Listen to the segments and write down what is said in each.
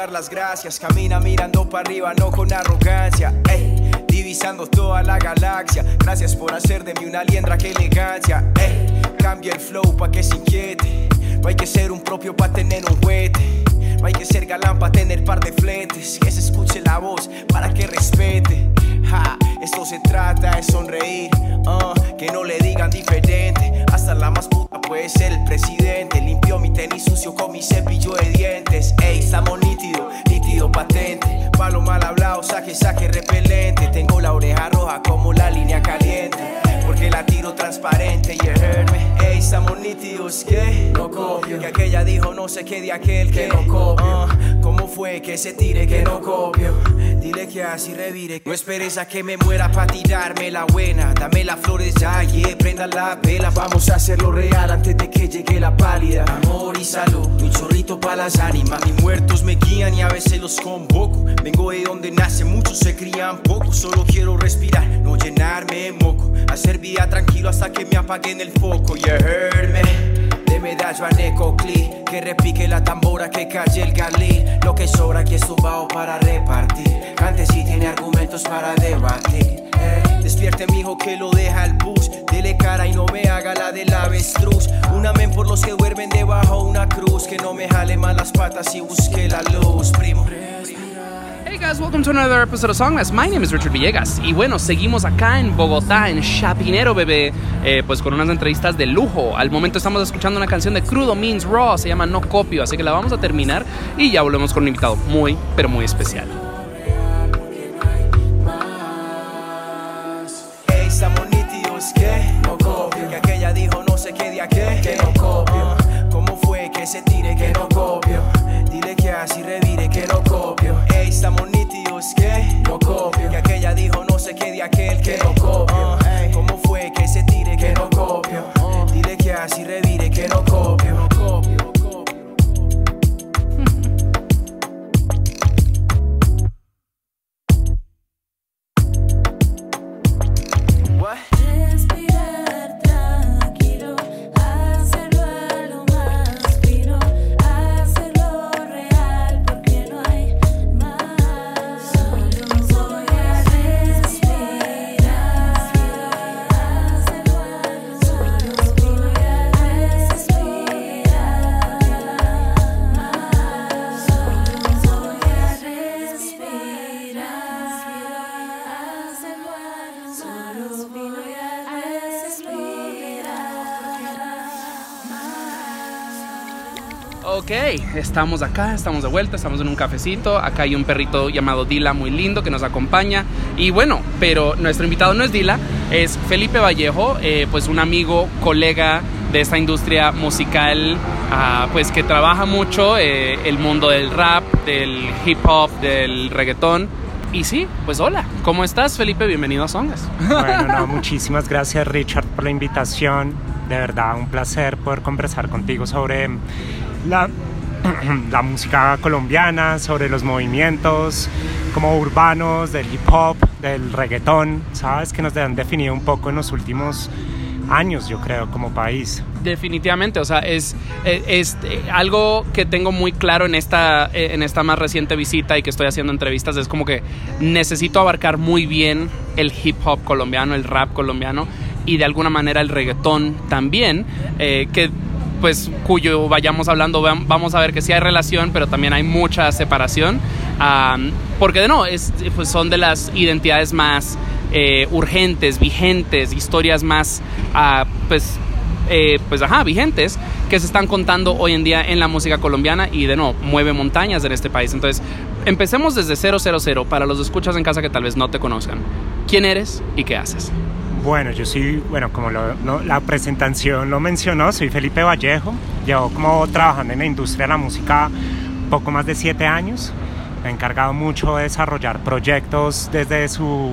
Dar las gracias. Camina mirando para arriba, no con arrogancia. Ey, divisando toda la galaxia. Gracias por hacer de mí una liendra que elegancia. Ey, cambia el flow pa' que se inquiete. No hay que ser un propio pa' tener un juguete. No hay que ser galán para tener par de fletes. Que se escuche la voz para que respete. Esto se trata de sonreír. uh, que no le digan diferente. Hasta la más puta puede ser el presidente. Limpió mi tenis sucio con mi cepillo de dientes. Ey, estamos nítido, nítido patente. Palo mal hablado, saque, saque repelente. Tengo la oreja roja como la línea caliente. Porque la tiro transparente, me. Ey, estamos nítidos, que no copio. Que aquella dijo no sé qué de aquel que no copio. Uh, ¿Cómo fue que se tire que no copio? Dile que así revire. No esperes a que me muera para tirarme la buena. Dame las flores ya, yeah, prenda la vela. Vamos a hacerlo real antes de que llegue la pálida. Amor y salud, un chorrito para las ánimas. Mis muertos me guían y a veces los convoco. Vengo de donde nace, muchos se crían poco. Solo quiero respirar, no llenarme de moco. Hacer vida tranquilo hasta que me apaguen el foco. You heard me. De medallo a Necoclí, que repique la tambora, que calle el galí. Lo que sobra aquí es tumbado para repartir. Antes sí tiene argumentos para debatir. Despierte mi hijo que lo deja el bus. Dele cara y no me haga la del avestruz. Un amén por los que duermen debajo una cruz. Que no me jale más las patas y busque la luz, primo. Hey guys, welcome to another episode of Songless. My name is Richard Villegas. Y bueno, seguimos acá en Bogotá, en Chapinero, bebé, eh, pues con unas entrevistas de lujo. Al momento estamos escuchando una canción de Crudo Means Raw, se llama No Copio, así que la vamos a terminar y ya volvemos con un invitado muy, pero muy especial. Que no copio. Que aquella dijo no sé qué de aquel que no copio. ¿Cómo fue que se tire que no copio? Dile que así revire que no copio. Estamos nítidos, que no copio. Que aquella dijo no sé qué de aquel que no copio. ¿Cómo fue que se tire que no copio? Dile que así revire Ok, estamos acá, estamos de vuelta, estamos en un cafecito. Acá hay un perrito llamado Dila muy lindo que nos acompaña. Y bueno, pero nuestro invitado no es Dila, es Felipe Vallejo, eh, pues un amigo, colega de esta industria musical, ah, pues que trabaja mucho eh, el mundo del rap, del hip hop, del reggaetón. Y sí, pues hola, ¿cómo estás Felipe? Bienvenido a Songas. Bueno, no, muchísimas gracias Richard por la invitación. De verdad, un placer poder conversar contigo sobre la, la música colombiana, sobre los movimientos como urbanos, del hip hop, del reggaetón, sabes, que nos han definido un poco en los últimos años, yo creo, como país. Definitivamente, o sea, es, es, es, eh, algo que tengo muy claro en esta, eh, en esta más reciente visita y que estoy haciendo entrevistas, es como que necesito abarcar muy bien el hip hop colombiano, el rap colombiano y de alguna manera el reggaetón también, eh, que pues cuyo vayamos hablando vam- vamos a ver que sí hay relación, pero también hay mucha separación, am, porque de no, es, pues son de las identidades más eh, urgentes, vigentes, historias más, ah, pues, eh, pues, ajá, vigentes que se están contando hoy en día en la música colombiana y de no, mueve montañas en este país. Entonces, empecemos desde 000 para los escuchas en casa que tal vez no te conozcan. ¿Quién eres y qué haces? Bueno, yo soy, bueno, como lo- no, la presentación lo mencionó, soy Felipe Vallejo. Llevo como trabajando en la industria de la música poco más de siete años. Me he encargado mucho de desarrollar proyectos desde su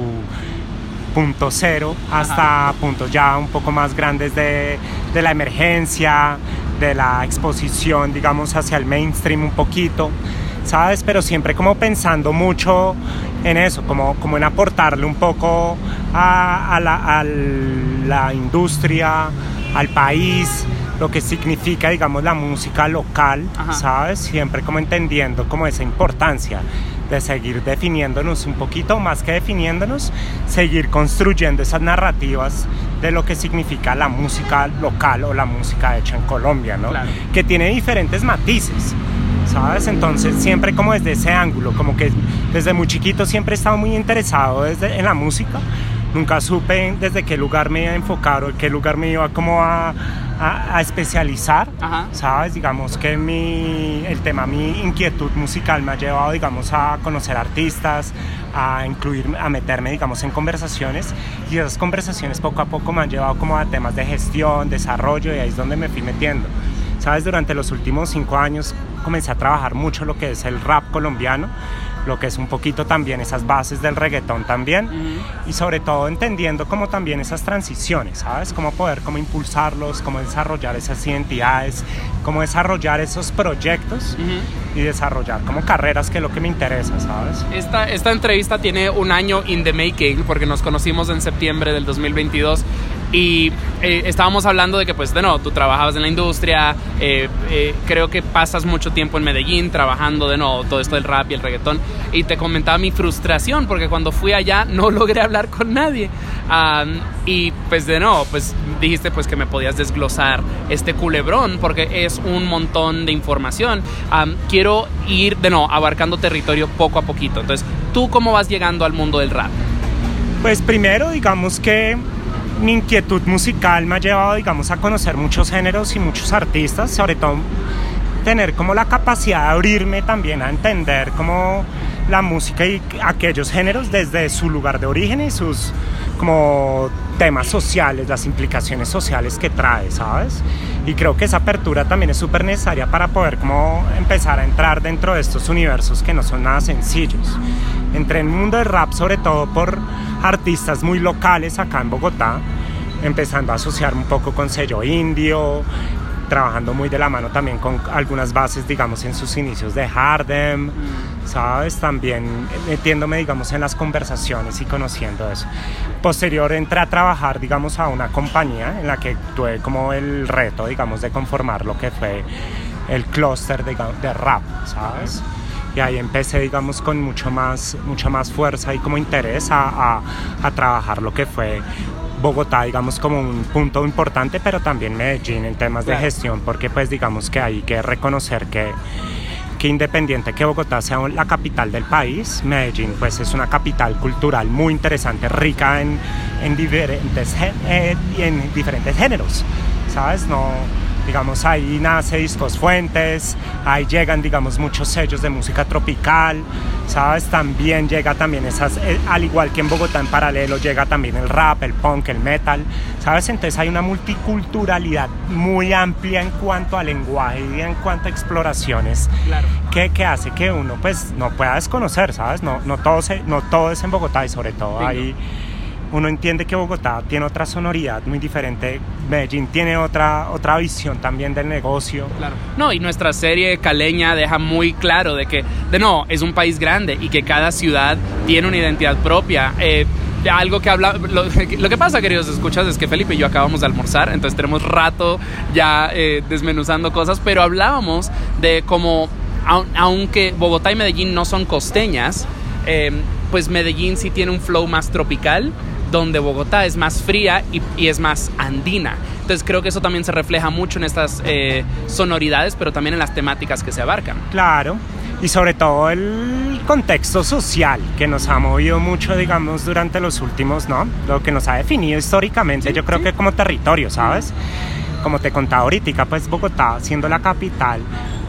punto cero hasta puntos ya un poco más grandes de, de la emergencia, de la exposición, digamos, hacia el mainstream un poquito, ¿sabes? Pero siempre como pensando mucho en eso, como, como en aportarle un poco a, a la, a la industria, al país, lo que significa, digamos, la música local, Ajá. ¿sabes? Siempre como entendiendo como esa importancia de seguir definiéndonos un poquito, más que definiéndonos, seguir construyendo esas narrativas de lo que significa la música local o la música hecha en Colombia, ¿no? Claro. Que tiene diferentes matices. ¿Sabes? Entonces siempre como desde ese ángulo, como que desde muy chiquito siempre he estado muy interesado desde, en la música. Nunca supe desde qué lugar me iba a enfocar o qué lugar me iba como a, a- a especializar. Ajá. ¿Sabes? Digamos que mi, el tema, mi inquietud musical me ha llevado, digamos, a conocer artistas, a incluir, a meterme, digamos, en conversaciones y esas conversaciones poco a poco me han llevado como a temas de gestión, desarrollo y ahí es donde me fui metiendo. ¿Sabes? Durante los últimos cinco años comencé a trabajar mucho lo que es el rap colombiano, lo que es un poquito también esas bases del reggaetón también y sobre todo entendiendo como también esas transiciones, ¿sabes? Cómo poder como impulsarlos, cómo desarrollar esas identidades, cómo desarrollar esos proyectos y desarrollar como carreras que es lo que me interesa, ¿sabes? Esta, esta entrevista tiene un año in the making porque nos conocimos en septiembre del 2022 y eh, estábamos hablando de que pues de nuevo tú trabajabas en la industria eh, eh, creo que pasas mucho tiempo en Medellín trabajando de nuevo todo esto del rap y el reggaetón. Y te comentaba mi frustración porque cuando fui allá no logré hablar con nadie. Am, y pues de nuevo pues dijiste pues que me podías desglosar este culebrón porque es un montón de información. Am, quiero ir de nuevo abarcando territorio poco a poquito. Entonces tú cómo vas llegando al mundo del rap Pues primero, digamos que mi inquietud musical me ha llevado, digamos, a conocer muchos géneros y muchos artistas, sobre todo tener como la capacidad de abrirme también a entender como la música y aquellos géneros desde su lugar de origen y sus como temas sociales, las implicaciones sociales que trae, ¿sabes? Y creo que esa apertura también es súper necesaria para poder como empezar a entrar dentro de estos universos que no son nada sencillos. Entré en el mundo del rap sobre todo por artistas muy locales acá en Bogotá, empezando a asociarme un poco con sello indio, trabajando muy de la mano también con algunas bases, digamos, en sus inicios de Hardem, ¿sabes? También metiéndome, digamos, en las conversaciones y conociendo eso. Posterior entré a trabajar, digamos, a una compañía en la que tuve como el reto, digamos, de conformar lo que fue el clúster de, de rap, ¿sabes? Y ahí empecé, digamos, con mucho más, mucha más fuerza y como interés a, a, a trabajar lo que fue Bogotá, digamos, como un punto importante, pero también Medellín en temas de gestión, porque pues digamos que hay que reconocer que, que independiente que Bogotá sea la capital del país, Medellín pues es una capital cultural muy interesante, rica en, en, diferentes, eh, en diferentes géneros, ¿sabes? No, digamos, ahí nace Discos Fuentes, ahí llegan, digamos, muchos sellos de música tropical, ¿sabes? También llega también esas, eh, al igual que en Bogotá en paralelo, llega también el rap, el punk, el metal, ¿sabes? Entonces hay una multiculturalidad muy amplia en cuanto a lenguaje y en cuanto a exploraciones Claro. que, que hace que uno pues no pueda desconocer, ¿sabes? No, no, todo, se- no todo es en Bogotá y sobre todo ahí uno entiende que Bogotá tiene otra sonoridad muy diferente, Medellín tiene otra, otra visión también del negocio. Claro. No, y nuestra serie caleña deja muy claro de que, de no, es un país grande y que cada ciudad tiene una identidad propia. Eh, algo que habla, lo, que pasa, queridos escuchas, es que Felipe y yo acabamos de almorzar, entonces tenemos rato ya eh, desmenuzando cosas, pero hablábamos de cómo, aun- aunque Bogotá y Medellín no son costeñas, eh, pues Medellín sí tiene un flow más tropical, donde Bogotá es más fría y, y es más andina. Entonces creo que eso también se refleja mucho en estas eh, sonoridades, pero también en las temáticas que se abarcan. Claro, y sobre todo el contexto social que nos ha movido mucho, digamos, durante los últimos, ¿no? Lo que nos ha definido históricamente, Sí, yo creo sí. que como territorio, ¿sabes? Como te contaba ahorita, pues Bogotá, siendo la capital,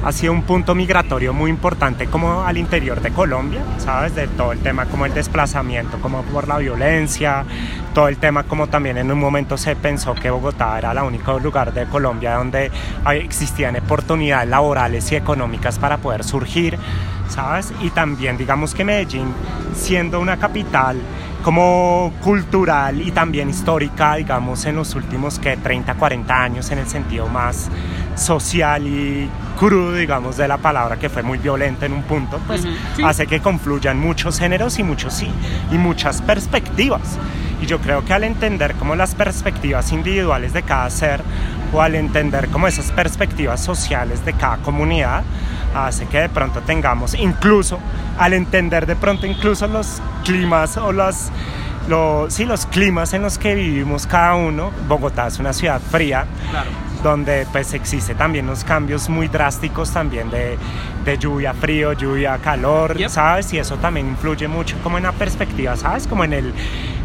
ha sido un punto migratorio muy importante como al interior de Colombia, ¿sabes? De todo el tema como el desplazamiento, como por la violencia, todo el tema como también en un momento se pensó que Bogotá era el único lugar de Colombia donde existían oportunidades laborales y económicas para poder surgir, ¿sabes? Y también digamos que Medellín, siendo una capital como cultural y también histórica, digamos, en los últimos que 30, 40 años en el sentido más social y crudo, digamos, de la palabra, que fue muy violenta en un punto, pues sí. hace que confluyan muchos géneros y, muchos, sí, y muchas perspectivas. Y yo creo que al entender como las perspectivas individuales de cada ser o al entender como esas perspectivas sociales de cada comunidad, hace que de pronto tengamos, incluso al entender de pronto incluso los climas o las, lo- sí, los climas en los que vivimos cada uno, Bogotá es una ciudad fría, Claro. donde pues existe también los cambios muy drásticos también de, de lluvia, frío, lluvia, calor, Yep. ¿sabes? Y eso también influye mucho como en la perspectiva, ¿sabes? Como en el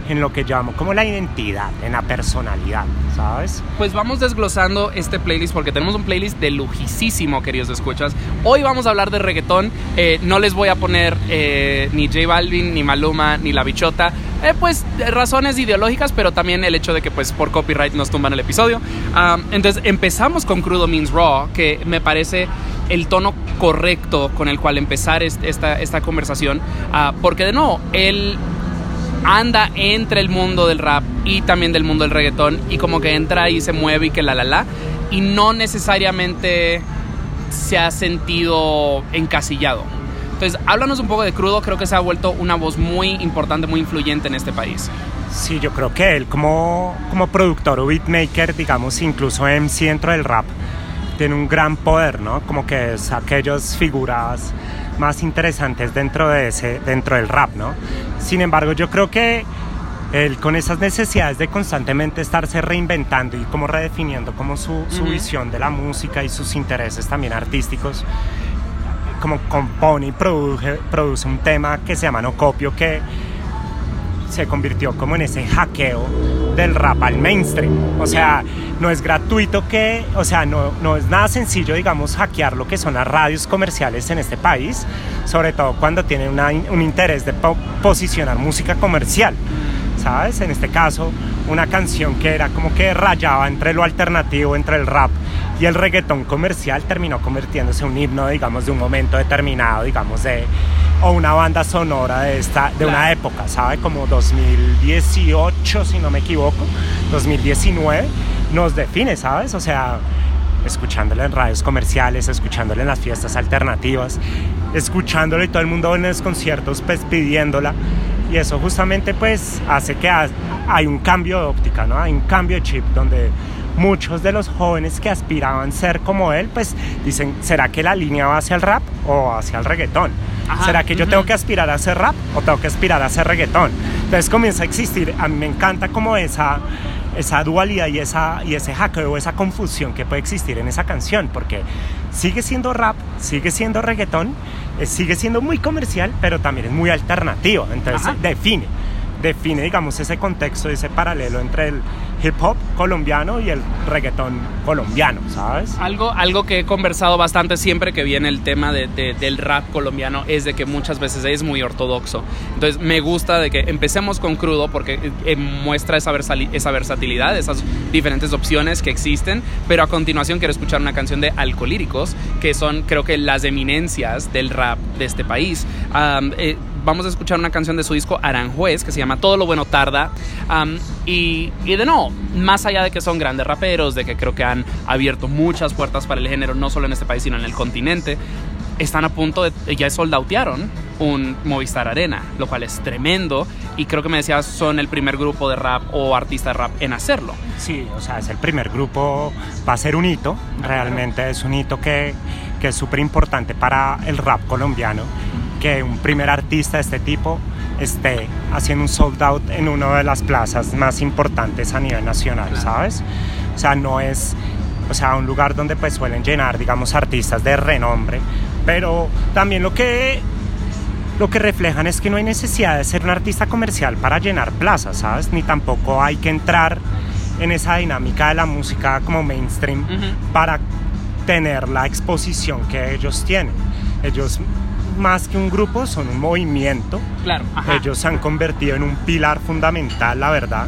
en lo que llamo como la identidad, en la personalidad, ¿sabes? Pues vamos desglosando este playlist porque tenemos un playlist de lujisísimo, queridos escuchas. Hoy vamos a hablar de reggaetón. Eh, no les voy a poner eh, ni J Balvin, ni Maluma, ni La Bichota. Eh, pues razones ideológicas, pero también el hecho de que pues por copyright nos tumban el episodio. Ah, entonces empezamos con Crudo Means Raw, que me parece el tono correcto con el cual empezar est- esta, esta conversación. Ah, porque de nuevo, él anda entre el mundo del rap y también del mundo del reggaetón y como que entra y se mueve y que la la la y no necesariamente se ha sentido encasillado. Entonces, háblanos un poco de Crudo, creo que se ha vuelto una voz muy importante, muy influyente en este país. Sí, yo creo que él como, como productor o beatmaker, digamos, incluso MC dentro del rap, tiene un gran poder, ¿no? Como que es aquellas figuras más interesantes dentro, de ese, dentro del rap, ¿no? Sin embargo, yo creo que él con esas necesidades de constantemente estarse reinventando y como redefiniendo como su, visión de la música y sus intereses también artísticos, como compone y produce, produce un tema que se llama No Copio, que se convirtió como en ese hackeo del rap al mainstream. O sea, no es gratuito que, o sea, no, no es nada sencillo, digamos, hackear lo que son las radios comerciales en este país, sobre todo cuando tienen una- un interés de po- posicionar música comercial. ¿Sabes? En este caso, una canción que era como que rayaba entre lo alternativo, entre el rap y el reggaetón comercial, terminó convirtiéndose en un himno, digamos, de un momento determinado, digamos, de o una banda sonora de esta de una época, ¿sabe? Como 2018, si no me equivoco, 2019 nos define, ¿sabes? O sea, escuchándolo en radios comerciales, escuchándolo en las fiestas alternativas, escuchándolo y todo el mundo en los conciertos pues pidiéndola y eso justamente pues hace que ha- hay un cambio de óptica, ¿no? Hay un cambio de chip donde muchos de los jóvenes que aspiraban ser como él pues dicen, ¿será que la línea va hacia el rap o hacia el reggaetón? Ajá, ¿Será que yo tengo que aspirar a hacer rap o tengo que aspirar a hacer reggaetón? Entonces comienza a existir, a mí me encanta como esa, esa dualidad y, esa, y ese hackeo, esa confusión que puede existir en esa canción, porque sigue siendo rap, sigue siendo reggaetón, eh, sigue siendo muy comercial, pero también es muy alternativo, entonces Ajá. define, define digamos ese contexto, ese paralelo entre el hip hop colombiano y el reggaetón colombiano, ¿sabes? Algo, algo que he conversado bastante siempre que viene el tema de- de- del rap colombiano es de que muchas veces es muy ortodoxo. Entonces me gusta de que empecemos con crudo porque eh, eh, muestra esa, esa versatilidad, esas diferentes opciones que existen. Pero a continuación quiero escuchar una canción de Alcolíricos, que son creo que las eminencias del rap de este país. Am, eh, vamos a escuchar una canción de su disco Aranjuez que se llama Todo lo bueno tarda. Y de no, más allá de que son grandes raperos, de que creo que han abierto muchas puertas para el género, no solo en este país, sino en el continente, están a punto de, ya soldautearon un Movistar Arena, lo cual es tremendo. Y creo que me decías, son el primer grupo de rap o artista de rap en hacerlo. Sí, o sea, es el primer grupo, va a ser un hito, realmente es un hito que, que es súper importante para el rap colombiano, que un primer artista de este tipo esté haciendo un sold out en una de las plazas más importantes a nivel nacional, ¿sabes? O sea, no es, o sea, un lugar donde pues suelen llenar, digamos, artistas de renombre, pero también lo que lo que reflejan es que no hay necesidad de ser un artista comercial para llenar plazas, ¿sabes? Ni tampoco hay que entrar en esa dinámica de la música como mainstream para tener la exposición que ellos tienen. Ellos, más que un grupo, son un movimiento. Claro, ajá. Ellos se han convertido en un pilar fundamental, la verdad.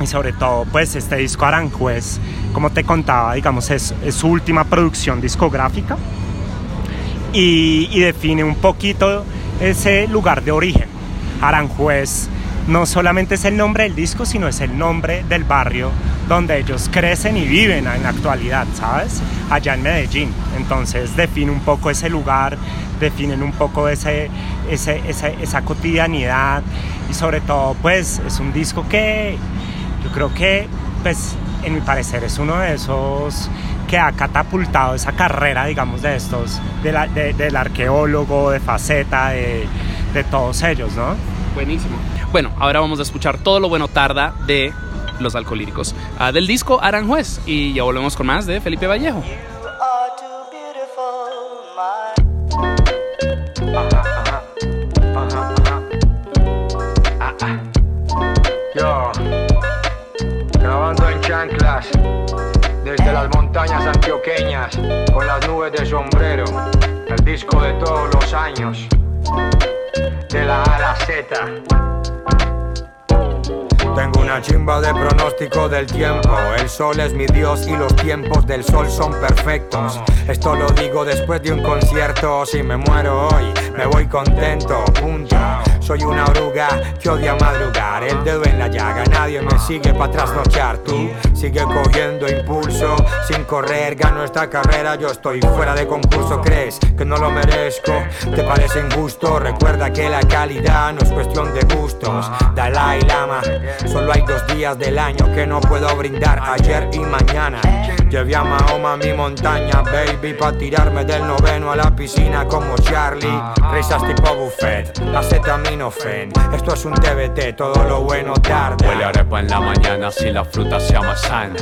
Y sobre todo, pues este disco Aranjuez, como te contaba, digamos, es, es su última producción discográfica y, y define un poquito ese lugar de origen. Aranjuez no solamente es el nombre del disco, sino es el nombre del barrio donde ellos crecen y viven en la actualidad, ¿sabes? Allá en Medellín. Entonces define un poco ese lugar, definen un poco ese, ese- esa cotidianidad y sobre todo pues es un disco que yo creo que pues en mi parecer es uno de esos que ha catapultado esa carrera digamos de estos, del arqueólogo, de faceta, de, de todos ellos, ¿no? Buenísimo. Bueno, ahora vamos a escuchar todo lo bueno tarda de los alcohólicos. Ah, del disco Aranjuez. Y ya volvemos con más de Felipe Vallejo. Yo, grabando en chanclas, desde las montañas antioqueñas, con las nubes de sombrero, el disco de todos los años, la Z. Tengo una chimba de pronóstico del tiempo. El sol es mi dios y los tiempos del sol son perfectos. Esto lo digo después de un concierto. Si me muero hoy, me voy contento. Punto. Soy una oruga que odia madrugar. El dedo en la llaga, nadie me sigue para trasnochar. Tú sigue cogiendo impulso. Sin correr, gano esta carrera. Yo estoy fuera de concurso. ¿Crees que no lo merezco? ¿Te parece injusto? Recuerda que la calidad no es cuestión de gustos. Dalai Lama, solo hay dos días del año que no puedo brindar. Ayer y mañana. Llevé a Mahoma a mi montaña, baby, pa' tirarme del noveno a la piscina como Charlie. Risas tipo buffet, acetaminofén. Esto es un TBT, todo lo bueno tarde. Huele a arepa en la mañana si la fruta sea más sana.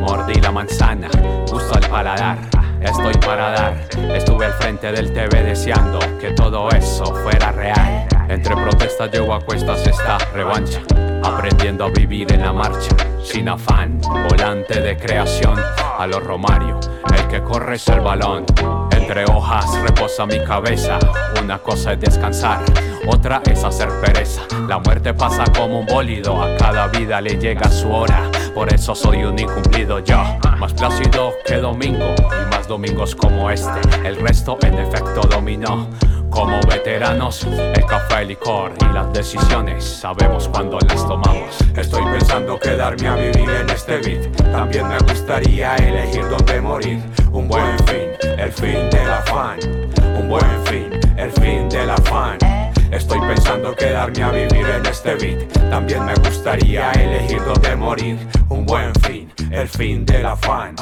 Mordí la manzana, gusto al paladar. Estoy para dar. Estuve al frente del TV deseando que todo eso fuera real. Entre protestas llevo a cuestas esta revancha. Aprendiendo a vivir en la marcha, sin afán. Volante de creación a los Romario. El que corre es el balón. Entre hojas reposa mi cabeza. Una cosa es descansar, otra es hacer pereza. La muerte pasa como un bólido, a cada vida le llega su hora. Por eso soy un incumplido yo, más plácido que domingo y más domingos como este. El resto en efecto dominó. Como veteranos, el café, el licor y las decisiones sabemos cuándo las tomamos. Estoy pensando quedarme a vivir en este beat. También me gustaría elegir dónde morir. Un buen fin, el fin del afán. Un buen fin, el fin del afán. Estoy pensando quedarme a vivir en este beat. También me gustaría elegir dónde morir. Un buen fin, el fin del afán.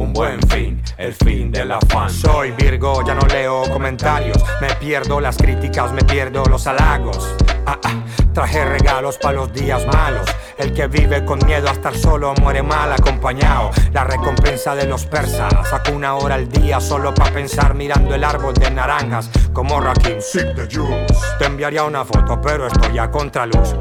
Un buen fin, el fin del afán. Soy Virgo, ya no leo comentarios. Me pierdo las críticas, me pierdo los halagos. Ah, ah, Traje regalos para los días malos. El que vive con miedo a estar solo muere mal acompañado. La recompensa de los persas. Saco una hora al día solo para pensar mirando el árbol de naranjas. Como Rakim, Sip the juice. Te enviaría una foto, pero estoy a contraluz.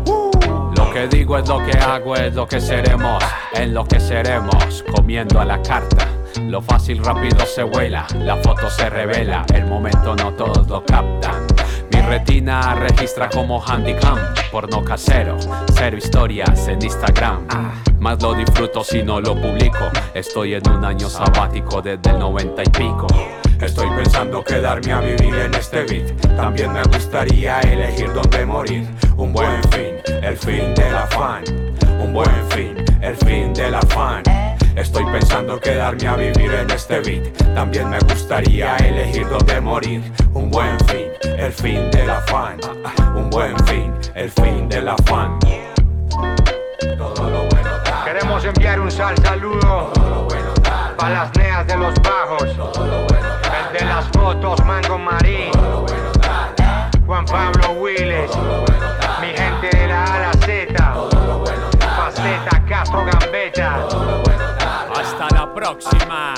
Lo que digo es lo que hago, es lo que seremos. En lo que seremos, comiendo a la carta. Lo fácil rápido se vuela, la foto se revela, el momento no todos lo captan. Mi retina registra como handicam, porno casero, cero historias en Instagram. Más lo disfruto si no lo publico. Estoy en un año sabático desde el noventa y pico. Estoy pensando quedarme a vivir en este beat. También me gustaría elegir dónde morir. Un buen fin, el fin del afán. Un buen fin, el fin del afán. Estoy pensando quedarme a vivir en este beat. También me gustaría elegir dónde morir. Un buen fin, el fin del afán. Un buen fin, el fin del afán. Todo lo bueno da. Queremos enviar un sal saludo para las neas de los bajos. Las fotos, Mango Marín. Juan Pablo Willes. Mi gente de la A la Z. Castro Gambetta. Hasta la próxima.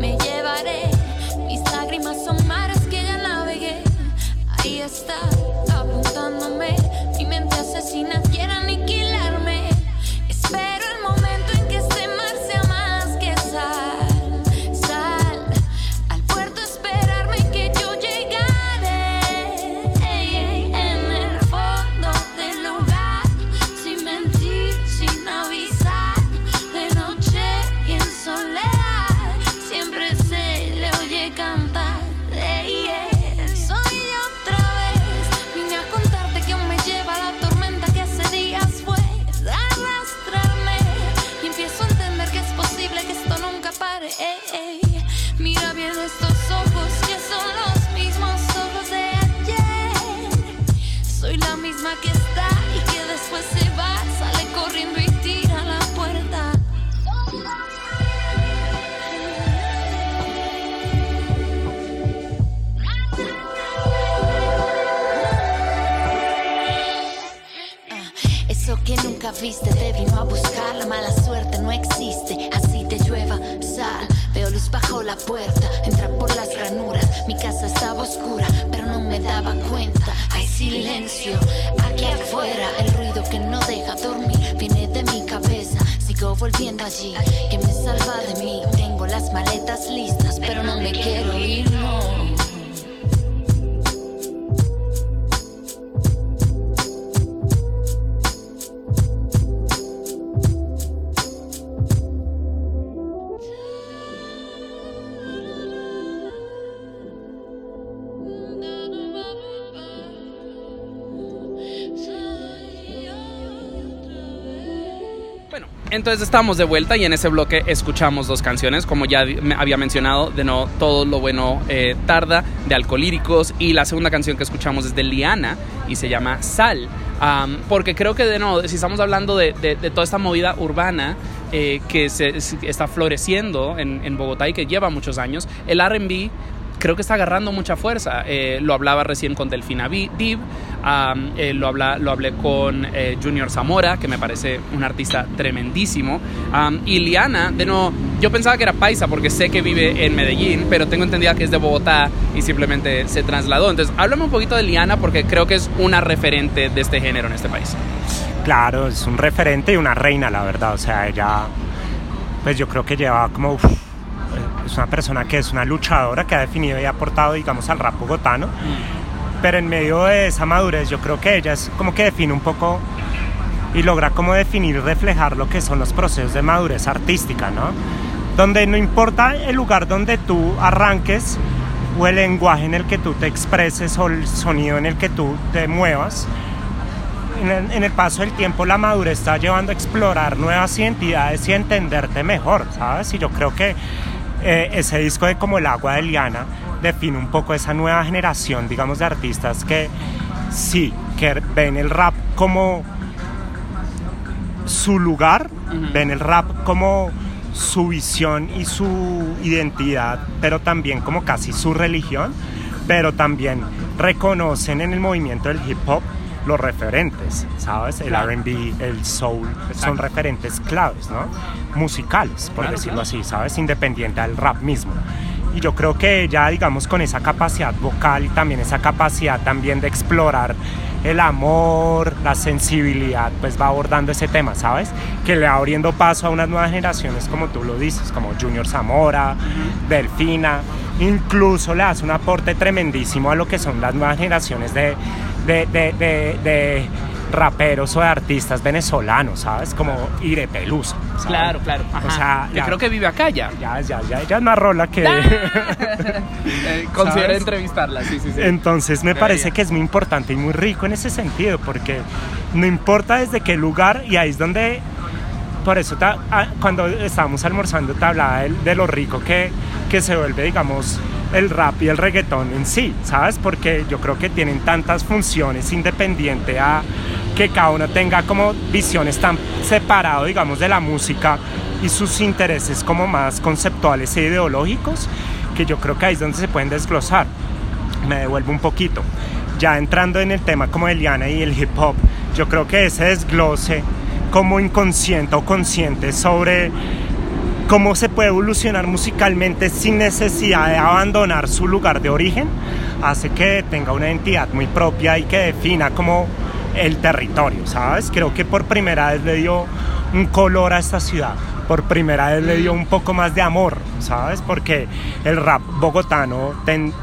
Me llevaré. Mis lágrimas son mares que ya navegué. Ahí está, apuntándome. Mi mente asesina entonces estamos de vuelta y en ese bloque escuchamos dos canciones, como ya había mencionado, de no todo lo bueno eh, tarda, de Alcolíricos, y la segunda canción que escuchamos es de Liana y se llama Sal, Am, porque creo que de nuevo, si estamos hablando de, de- de toda esta movida urbana eh, que se, se- está floreciendo en, en Bogotá y que lleva muchos años, el RB creo que está agarrando mucha fuerza. Eh, lo hablaba recién con Delfina Vi- Am, eh, lo, habla, lo hablé con eh, Junior Zamora, que me parece un artista tremendísimo. Am, y Liana, de no, yo pensaba que era paisa porque sé que vive en Medellín, pero tengo entendida que es de Bogotá y simplemente se trasladó. Entonces, háblame un poquito de Liana porque creo que es una referente de este género en este país. Claro, es un referente y una reina, la verdad. O sea, ella, pues yo creo que lleva como, uf, es una persona que es una luchadora que ha definido y ha aportado, digamos, al rap bogotano. Pero en medio de esa madurez, yo creo que ella es como que define un poco y logra como definir reflejar lo que son los procesos de madurez artística, ¿no? Donde no importa el lugar donde tú arranques o el lenguaje en el que tú te expreses o el sonido en el que tú te muevas, en el, paso del tiempo la madurez está llevando a explorar nuevas identidades y entenderte mejor, ¿sabes? Y yo creo que eh, ese disco de Como el agua de Liana define un poco esa nueva generación, digamos, de artistas que sí, que ven el rap como su lugar, ven el rap como su visión y su identidad, pero también como casi su religión, pero también reconocen en el movimiento del hip hop los referentes, ¿sabes? El Claro. RB, el soul, son referentes claves, ¿no? Musicales, por Claro, decirlo claro. así, ¿sabes? Independiente del rap mismo. Y yo creo que ella, digamos, con esa capacidad vocal y también esa capacidad también de explorar el amor, la sensibilidad, pues va abordando ese tema, ¿sabes? Que le va abriendo paso a unas nuevas generaciones, como tú lo dices, como Junior Zamora, Delfina, incluso le hace un aporte tremendísimo a lo que son las nuevas generaciones de, de, de, de- de raperos o de artistas venezolanos, ¿sabes? Como Ire Pelusa. ¿sabes? Claro, claro. O sea, que ya- creo que vive acá ya. Ya, ya, ya, ya es más rola que... Eh, consideré ¿Sabes? entrevistarla, sí, sí, sí. Entonces me Debería. parece que es muy importante y muy rico en ese sentido, porque no importa desde qué lugar, y ahí es donde, por eso ah, cuando estábamos almorzando te hablaba de, de lo rico que, que se vuelve, digamos, el rap y el reggaetón en sí, ¿sabes? Porque yo creo que tienen tantas funciones independiente a que cada uno tenga como visiones tan separado, digamos, de la música y sus intereses como más conceptuales e ideológicos, que yo creo que ahí es donde se pueden desglosar me devuelvo un poquito. Ya entrando en el tema como de Liana y el hip hop, yo creo que ese desglose como inconsciente o consciente sobre cómo se puede evolucionar musicalmente sin necesidad de abandonar su lugar de origen, hace que tenga una identidad muy propia y que defina como el territorio, ¿sabes? Creo que por primera vez le dio un color a esta ciudad, por primera vez le dio un poco más de amor, ¿sabes? Porque el rap bogotano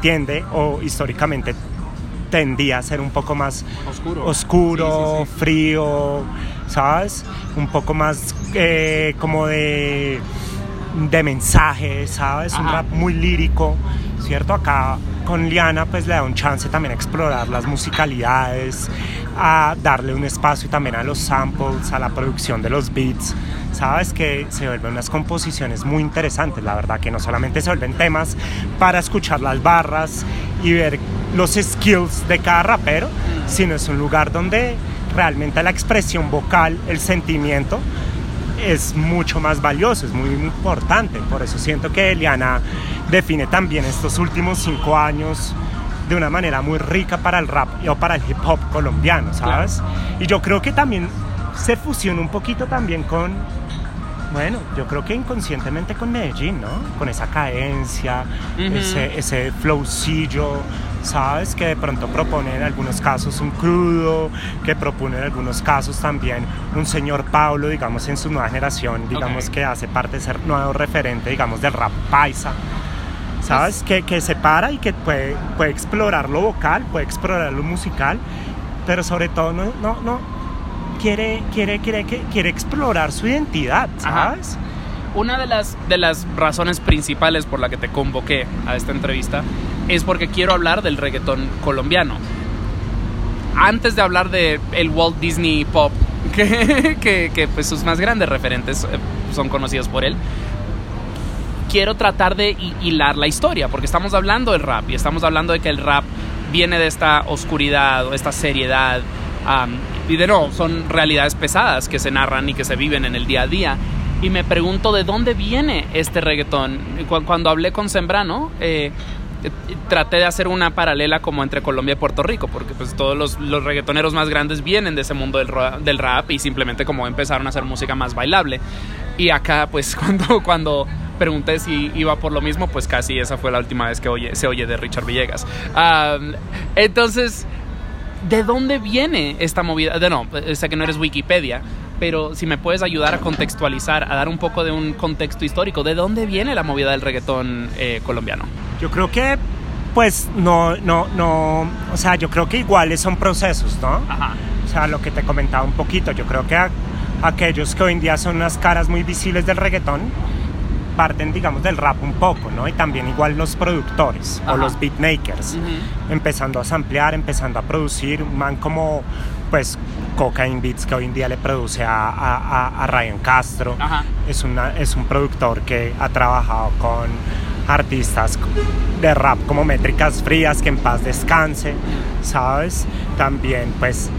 tiende o históricamente tendía a ser un poco más oscuro, oscuro frío, ¿sabes? Un poco más eh, como de, de mensaje, ¿sabes? Un rap muy lírico, ¿cierto? Acá con Liana pues le da un chance también a explorar las musicalidades, a darle un espacio también a los samples, a la producción de los beats. Sabes que se vuelven unas composiciones muy interesantes, la verdad, que no solamente se vuelven temas para escuchar las barras y ver los skills de cada rapero, sino es un lugar donde realmente la expresión vocal, el sentimiento, es mucho más valioso, es muy importante. Por eso siento que Eliana define también estos últimos cinco años de una manera muy rica para el rap o para el hip hop colombiano, ¿sabes? Y yo creo que también se fusiona un poquito también con, bueno, yo creo que inconscientemente con Medellín, ¿no? Con esa cadencia, ese, ese flowcillo, ¿sabes? Que de pronto propone en algunos casos un crudo, que propone en algunos casos también un señor Pablo, digamos, en su nueva generación, digamos, que hace parte de ser nuevo referente, digamos, del rap paisa. ¿sabes? Que, que se para y que puede, puede explorar lo vocal, puede explorar lo musical, pero sobre todo no, no, no quiere, quiere, quiere, quiere explorar su identidad, ¿sabes? Una de las, de las razones principales por la que te convoqué a esta entrevista es porque quiero hablar del reggaetón colombiano. Antes de hablar de el Walt Disney Pop, que, pues sus más grandes referentes eh, son conocidos por él, quiero tratar de hilar la historia, porque estamos hablando del rap y estamos hablando de que el rap viene de esta oscuridad o esta seriedad. y de no, son realidades pesadas que se narran y que se viven en el día a día. Y me pregunto de dónde viene este reggaetón. Cuando hablé con Sembrano, eh, traté de hacer una paralela como entre Colombia y Puerto Rico, porque pues todos los, los reggaetoneros más grandes vienen de ese mundo del, del, rap y simplemente como empezaron a hacer música más bailable. Y acá pues cuando, cuando pregunté si iba por lo mismo, pues casi esa fue la última vez que oye, se oye de Richard Villegas. entonces, ¿de dónde viene esta movida? De no, sé que no eres Wikipedia, pero si me puedes ayudar a contextualizar, a dar un poco de un contexto histórico, ¿de dónde viene la movida del reggaetón eh, colombiano? Yo creo que, pues, no, no, no, o sea, yo creo que iguales son procesos, ¿no? Ajá. O sea, lo que te comentaba un poquito, yo creo que aquellos que hoy en día son unas caras muy visibles del reggaetón, parten, digamos, del rap un poco, ¿no? Y también igual los productores o los beatmakers, empezando a samplear, empezando a producir, un man como, pues, Cocaine Beats, que hoy en día le produce a, a, a Ryan Castro, es, una, es un productor que ha trabajado con artistas de rap como Métricas Frías, que en paz descanse, ¿sabes? También, pues,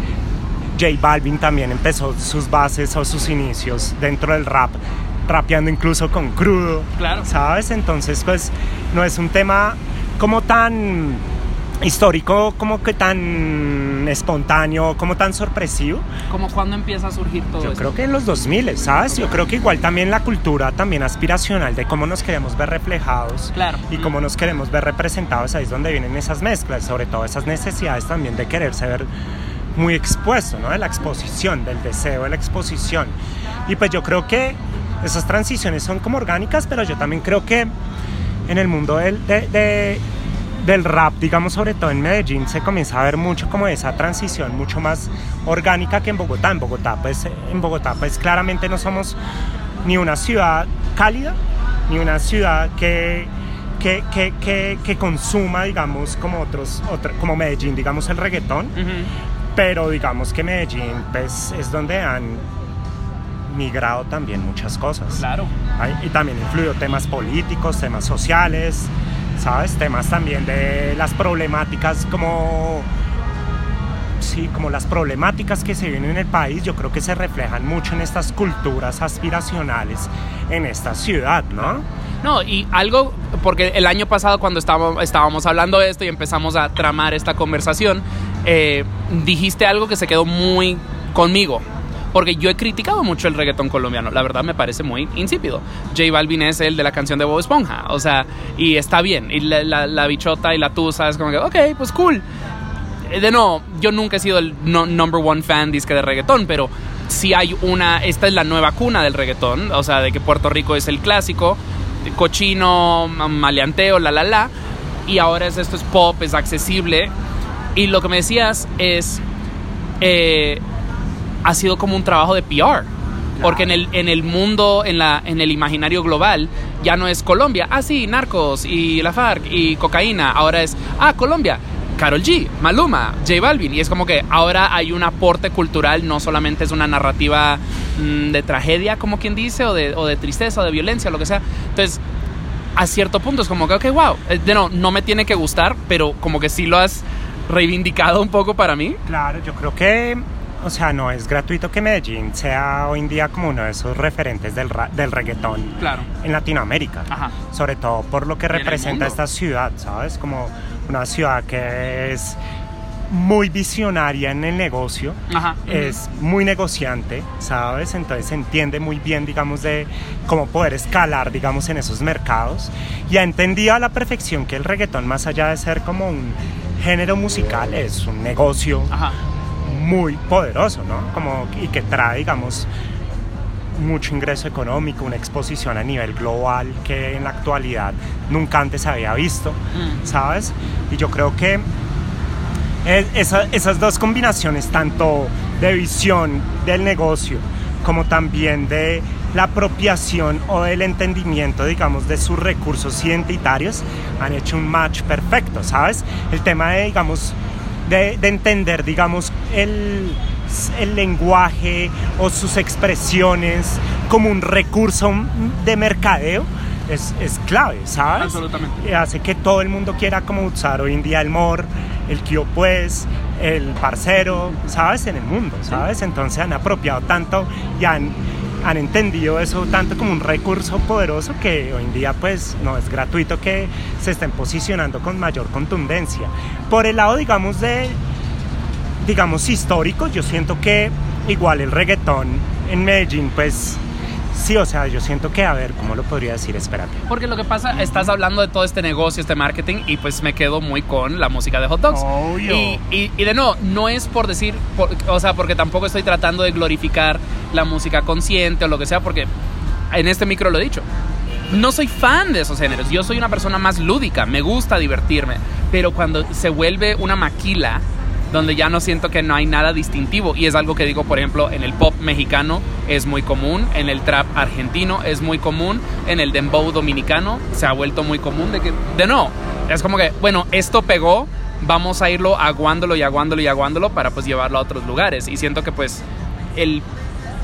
J Balvin también empezó sus bases o sus inicios dentro del rap rapeando incluso con crudo, claro. ¿sabes? Entonces, pues no es un tema como tan histórico, como que tan espontáneo, como tan sorpresivo. ¿Como cuando empieza a surgir todo Yo creo que en los 2000, ¿sabes? Yo creo que igual también la cultura también aspiracional de cómo nos queremos ver reflejados claro. y cómo nos queremos ver representados, ahí es donde vienen esas mezclas, sobre todo esas necesidades también de quererse ver muy expuesto, ¿no? De la exposición, del deseo de la exposición. Y pues yo creo que esas transiciones son como orgánicas, pero yo también creo que en el mundo del, del rap, digamos sobre todo en Medellín, se comienza a ver mucho como esa transición mucho más orgánica que en Bogotá. En Bogotá, pues, en Bogotá, pues claramente no somos ni una ciudad cálida, ni una ciudad que, que, que, que, consuma, digamos, como otros, como Medellín, digamos, el reggaetón. Pero digamos que Medellín, pues, es donde han migrado también muchas cosas. Claro. Y también influyó temas políticos, temas sociales, ¿sabes? Temas también de las problemáticas como... Sí, como las problemáticas que se viven en el país, yo creo que se reflejan mucho en estas culturas aspiracionales en esta ciudad, ¿no? No, y algo, porque el año pasado cuando estábamos, estábamos hablando de esto y empezamos a tramar esta conversación, eh, dijiste algo que se quedó muy conmigo, Porque yo he criticado mucho el reggaetón colombiano. La verdad me parece muy insípido. J Balvin es el de la canción de Bob Esponja. O sea, y está bien. Y la, la- bichota y la tusa es como que, ok, pues cool. De no, yo nunca he sido el number one fan disque de reggaetón, pero sí hay una. Esta es la nueva cuna del reggaetón. O sea, de que Puerto Rico es el clásico. Cochino, ma- maleanteo, la la la. Y ahora es esto es pop, es accesible. Y lo que me decías es. eh, ha sido como un trabajo de PR. Porque en el, en el mundo, en, la, en el imaginario global, ya no es Colombia. Ah, sí, narcos y la FARC y cocaína. Ahora es, ah, Colombia. Carol G, Maluma, J Balvin. Y es como que ahora hay un aporte cultural, no solamente es una narrativa mm, de tragedia, como quien dice, o de, o de tristeza, o de violencia, lo que sea. Entonces, a cierto punto es como que, ok, wow. Eh, De no, no me tiene que gustar, pero como que sí lo has reivindicado un poco para mí. Claro, yo creo que, o sea, no es gratuito que Medellín sea hoy en día como uno de esos referentes del, ra- del reggaetón Claro. en Latinoamérica. Ajá. Sobre todo por lo que representa esta ciudad, ¿sabes? Como una ciudad que es muy visionaria en el negocio, Ajá. es muy negociante, ¿sabes? Entonces entiende muy bien, digamos, de cómo poder escalar, digamos, en esos mercados. Y ha entendido a la perfección que el reggaetón, más allá de ser como un género musical, es un negocio Ajá. Muy poderoso, ¿no? Como, y que trae, digamos, mucho ingreso económico, una exposición a nivel global que en la actualidad nunca antes había visto, Mm. ¿sabes? Y yo creo que es- esa- esas dos combinaciones, tanto de visión del negocio como también de la apropiación o del entendimiento, digamos, de sus recursos identitarios, han hecho un match perfecto, ¿sabes? El tema de, digamos, de, de entender, digamos, el, el lenguaje o sus expresiones como un recurso de mercadeo es, es clave, ¿sabes? Absolutamente. Hace que todo el mundo quiera como usar hoy en día el mor, el kio pues, el parcero, ¿sabes? En el mundo, ¿sabes? Entonces han apropiado tanto y han, han entendido eso tanto como un recurso poderoso que hoy en día pues no es gratuito que se estén posicionando con mayor contundencia. Por el lado, digamos, de, digamos, histórico, yo siento que igual el reggaetón en Medellín pues... Sí, o sea, yo siento que, a ver, ¿cómo lo podría decir? Espérate. Porque lo que pasa, estás hablando de todo este negocio, este marketing, y pues me quedo muy con la música de hot dogs. Obvio. Y, y, y de no, no es por decir, por- o sea, porque tampoco estoy tratando de glorificar la música consciente o lo que sea, porque en este micro lo he dicho. No soy fan de esos géneros, yo soy una persona más lúdica, me gusta divertirme, pero cuando se vuelve una maquila, donde ya no siento que no hay nada distintivo, y es algo que digo, por ejemplo, en el pop mexicano es muy común, en el trap argentino es muy común, en el dembow dominicano se ha vuelto muy común, de que, de no, es como que, bueno, esto pegó, vamos a irlo aguándolo y aguándolo y aguándolo para pues llevarlo a otros lugares, y siento que pues el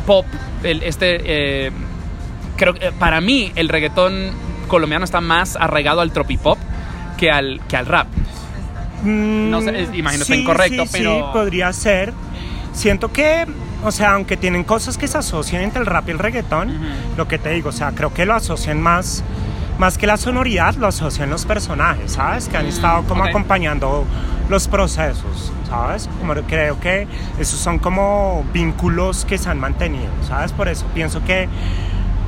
pop, el, este, eh, creo que para mí el reggaetón colombiano está más arraigado al tropipop que al, que al rap. No sé, es- imagino está incorrecto, sí, pero- Sí, podría ser. Siento que, o sea, aunque tienen cosas que se asocian entre el rap y el reggaetón, lo que te digo, o sea, creo que lo asocian más, más que la sonoridad, lo asocian los personajes, ¿sabes? Que han estado como Mm, acompañando los procesos, ¿sabes? Como creo que esos son como vínculos que se han mantenido, ¿sabes? Por eso pienso que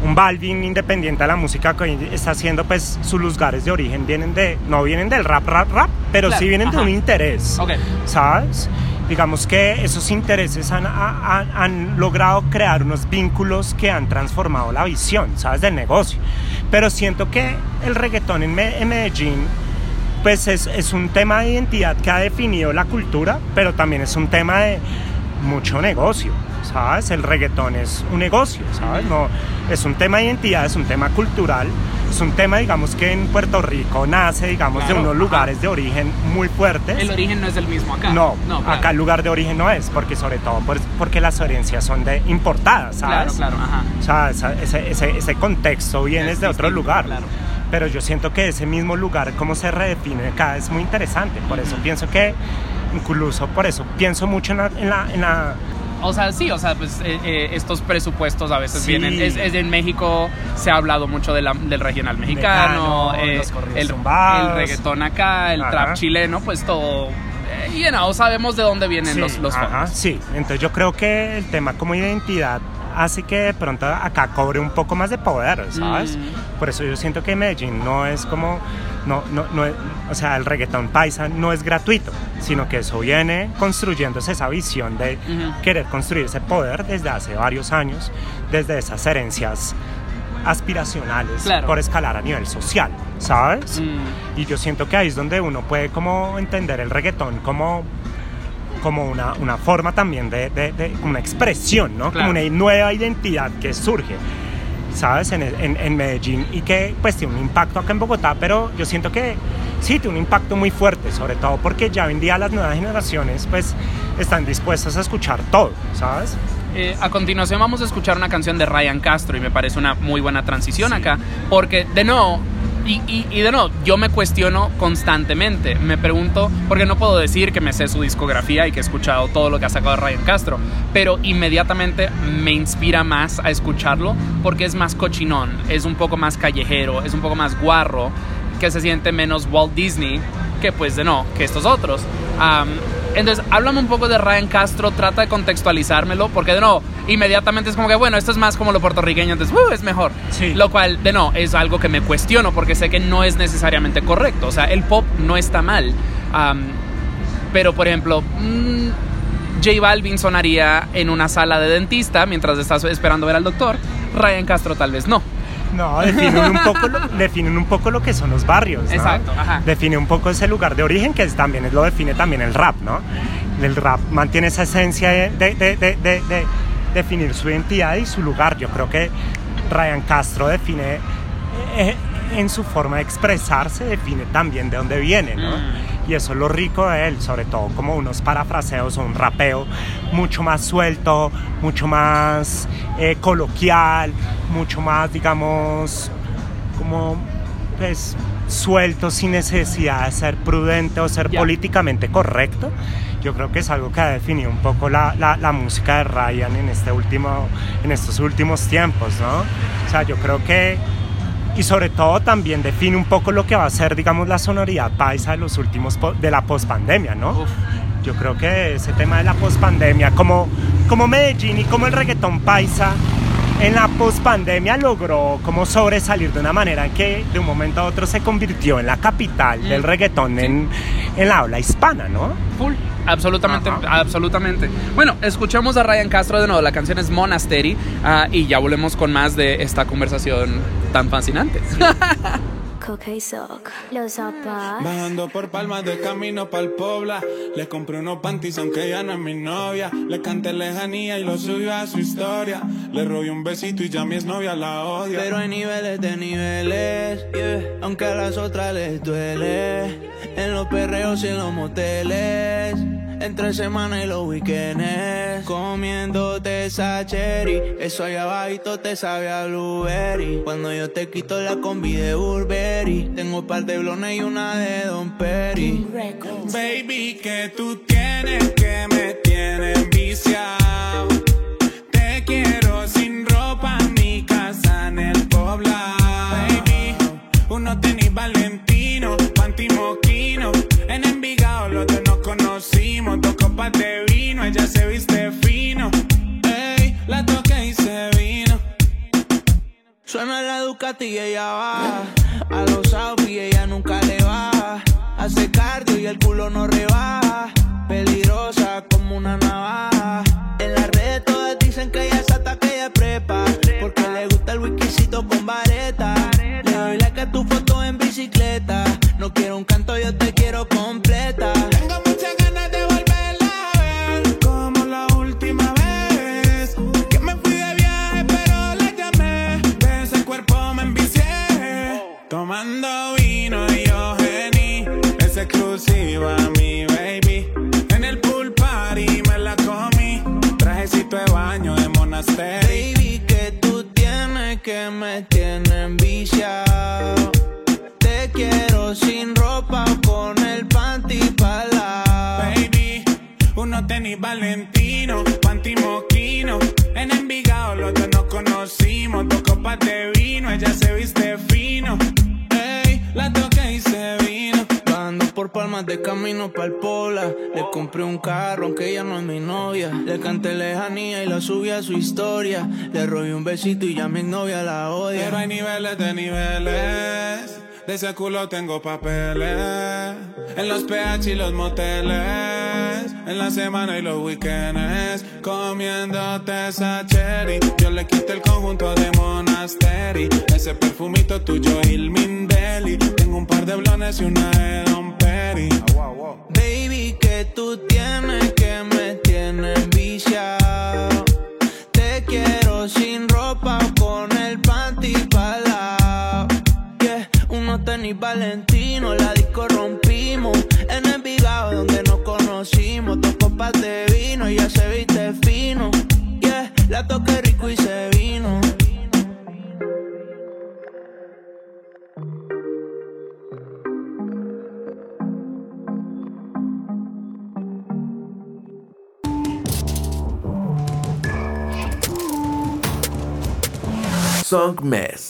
un Balvin independiente de la música que hoy está haciendo, pues sus lugares de origen vienen de, no vienen del rap, rap, rap, pero Claro, sí vienen ajá. de un interés, Ok. ¿sabes? Digamos que esos intereses han, han- han logrado crear unos vínculos que han transformado la visión, ¿sabes? Del negocio. Pero siento que el reggaetón en, Me- en Medellín, pues es, es un tema de identidad que ha definido la cultura, pero también es un tema de mucho negocio, ¿sabes? El reggaetón es un negocio, ¿sabes? No, es un tema de identidad, es un tema cultural, es un tema, digamos, que en Puerto Rico nace, digamos, Claro, de unos ajá. lugares de origen muy fuertes. El origen no es el mismo acá. No, claro. acá el lugar de origen no es, porque sobre todo por- porque las herencias son de importadas, Claro, ¿sabes? claro, ajá. O sea, esa- ese, ese- ese contexto viene Es de otro lugar. claro. Pero yo siento que ese mismo lugar, cómo se redefine acá, es muy interesante. Por eso pienso que, incluso por eso, pienso mucho en la... en la- en la- O sea, sí, o sea, pues eh, eh, estos presupuestos a veces Sí. vienen. Es, es en México se ha hablado mucho de la- del regional mexicano, Mexicano, eh, los el, el reggaetón acá, el Ajá. trap chileno, pues todo eh, you know, sabemos de dónde vienen los, los ajá, fondos. sí, entonces yo creo que el tema como identidad hace que de pronto acá cobre un poco más de poder, ¿sabes? Mm. Por eso yo siento que Medellín no es como, no, no, no es- o sea, el reggaetón paisa no es gratuito, sino que eso viene construyéndose esa visión de querer construir ese poder desde hace varios años, desde esas herencias aspiracionales Claro. por escalar a nivel social, ¿sabes? Mm. Y yo siento que ahí es donde uno puede como entender el reggaetón como, como una, una forma también de, de- de- una expresión, ¿no? Claro. Como una nueva identidad que surge, ¿sabes? En, en- en Medellín y que pues tiene un impacto acá en Bogotá, pero yo siento que sí, tiene un impacto muy fuerte, sobre todo porque ya hoy en día las nuevas generaciones pues están dispuestas a escuchar todo, ¿sabes? Eh, a continuación vamos a escuchar una canción de Ryan Castro y me parece una muy buena transición acá, porque de nuevo, y, y- y de nuevo, yo me cuestiono constantemente, me pregunto, porque no puedo decir que me sé su discografía y que he escuchado todo lo que ha sacado Ryan Castro, pero inmediatamente me inspira más a escucharlo porque es más cochinón, es un poco más callejero, es un poco más guarro, que se siente menos Walt Disney que pues de no, que estos otros. Entonces, háblame un poco de Ryan Castro, trata de contextualizármelo, porque de no, inmediatamente es como que, bueno, esto es más como lo puertorriqueño, entonces, uh, es mejor. Sí. Lo cual, de no, es algo que me cuestiono, porque sé que no es necesariamente correcto. O sea, el pop no está mal. Pero, por ejemplo, mm, J Balvin sonaría en una sala de dentista mientras estás esperando ver al doctor. Ryan Castro tal vez no. No, definen un poco lo, definen un poco lo que son los barrios. ¿no? Exacto, ajá. Define un poco ese lugar de origen que es, también es- lo define también el rap, ¿no? El rap mantiene esa esencia de, de- de- de- de- de definir su identidad y su lugar. Yo creo que Ryan Castro define eh, en su forma de expresarse define también de dónde viene, ¿no? Y eso es lo rico de él, sobre todo como unos parafraseos o un rapeo mucho más suelto, mucho más eh, coloquial, mucho más, digamos, como pues suelto sin necesidad de ser prudente o ser políticamente correcto. Yo creo que es algo que ha definido un poco la, la- la música de Ryan en, este último, en estos últimos tiempos, ¿no? O sea, yo creo que y sobre todo también define un poco lo que va a ser, digamos, la sonoridad paisa de los últimos de la pospandemia, ¿no? Uf. Yo creo que ese tema de la pospandemia, como, como Medellín y como el reggaetón paisa, en la pospandemia logró como sobresalir de una manera que de un momento a otro se convirtió en la capital del reggaetón en, en la habla hispana, ¿no? Full. Absolutamente, Ajá. absolutamente. Bueno, escuchamos a Ryan Castro de nuevo. La canción es Monastery ah, y ya volvemos con más de esta conversación tan fascinante. Coca y los zapatos. Bajando por palmas de camino pa'l Pobla Le compré unos panties aunque ella no es mi novia Le canté lejanía y lo subió a su historia Le robé un besito y ya mi novia la odia Pero hay niveles de niveles, yeah. aunque a las otras les duele. En los perreos y en los moteles, entre semana y los weekends. Comiéndote esa cherry, eso allá abajo te sabe a blueberry. Cuando yo te quito la combi de Burberry, tengo un par de blones y una de Don Perry. Baby, que tú tienes que me tienes viciado Te quiero besito y ya mi novia la odia. Pero hay niveles de niveles. De ese culo tengo papeles. En los PH y los moteles. En la semana y los weekends. Comiéndote esa cherry. Yo le quité el conjunto de Monasteri. Ese perfumito tuyo, Ilmin Deli. Tengo un par de blones y una de Don Perry. Baby, que tú tienes que me tienes valentino, la disco rompimos. En el Vigado donde nos conocimos, dos copas de vino, ya se viste fino. Yeah, la toqué rico y se vino. Song Mess,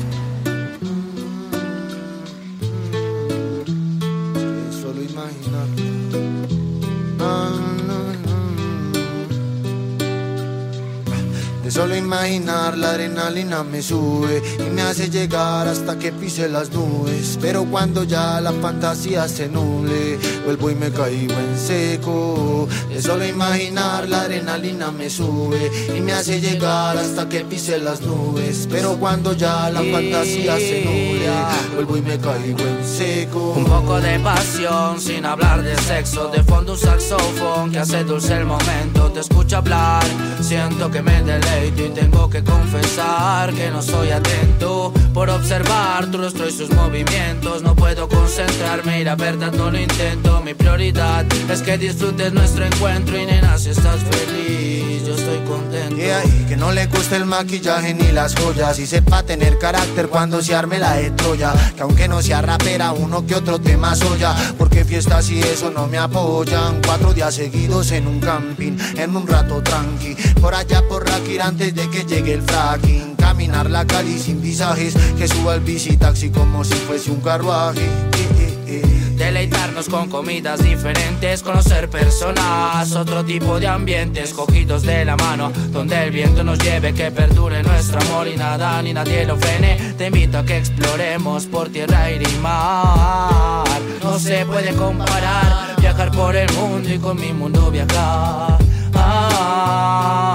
Solo imaginar la adrenalina me sube y me hace llegar hasta que pise las nubes. Pero cuando ya la fantasía se nuble, vuelvo y me caigo en seco. De solo imaginar la adrenalina me sube y me hace llegar hasta que pise las nubes. Pero cuando ya la fantasía se nuble, vuelvo y me caigo en seco. Un poco de pasión sin hablar de sexo. De fondo un saxofón que hace dulce el momento. Te escucho hablar, siento que me deleito y tengo que confesar que no soy atento por observar tu rostro y sus movimientos. No puedo concentrarme y la verdad no lo intento. Mi prioridad es que disfrutes nuestro encuentro y nena si estás feliz, estoy contento. Y que no le guste el maquillaje ni las joyas Y sepa tener carácter cuando se arme la de Troya Que aunque no sea rapera, uno que otro tema soya Porque fiestas y eso no me apoyan Cuatro días seguidos en un camping, en un rato tranqui Por allá por Rakir antes de que llegue el fracking Caminar la calle sin visajes Que suba el bici taxi como si fuese un carruaje. Deleitarnos con comidas diferentes, conocer personas, otro tipo de ambientes, cogidos de la mano, donde el viento nos lleve, que perdure nuestro amor y nada ni nadie lo frene. Te invito a que exploremos por tierra, aire y mar. No se puede comparar, viajar por el mundo y con mi mundo viajar. Ah.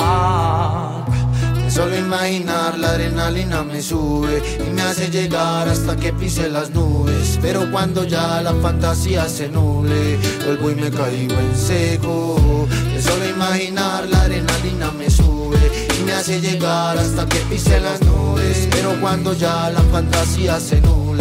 Solo imaginar la adrenalina me sube y me hace llegar hasta que pise las nubes. Pero cuando ya la fantasía se nuble, vuelvo y me caigo en seco. Solo imaginar la adrenalina me sube y me hace llegar hasta que pise las nubes. Pero cuando ya la fantasía se nuble,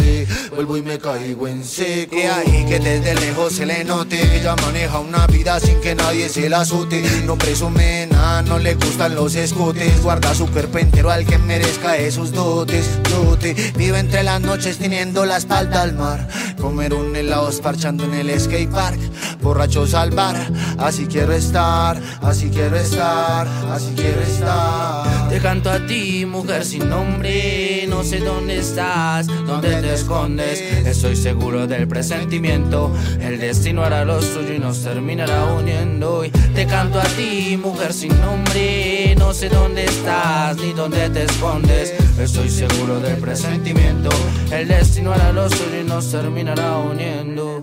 vuelvo y me caigo en seco. Y ahí que desde lejos se le note ella maneja una vida sin que nadie se la azote. No presume nada, no le gustan los escotes. Guarda su cuerpo al que merezca esos dotes. Dote, vive entre las noches teniendo la espalda al mar. Comer un helado parchando en el skate park. Borrachos al bar, así quiero estar, así quiero estar, así quiero estar. Te canto a ti, mujer sin nombre. No sé dónde estás, dónde te escondes. Estoy seguro del presentimiento. El destino hará lo suyo y nos terminará uniendo. Te canto a ti, mujer sin nombre. No sé dónde estás ni dónde te escondes. Estoy seguro del presentimiento. El destino hará lo suyo y nos terminará uniendo.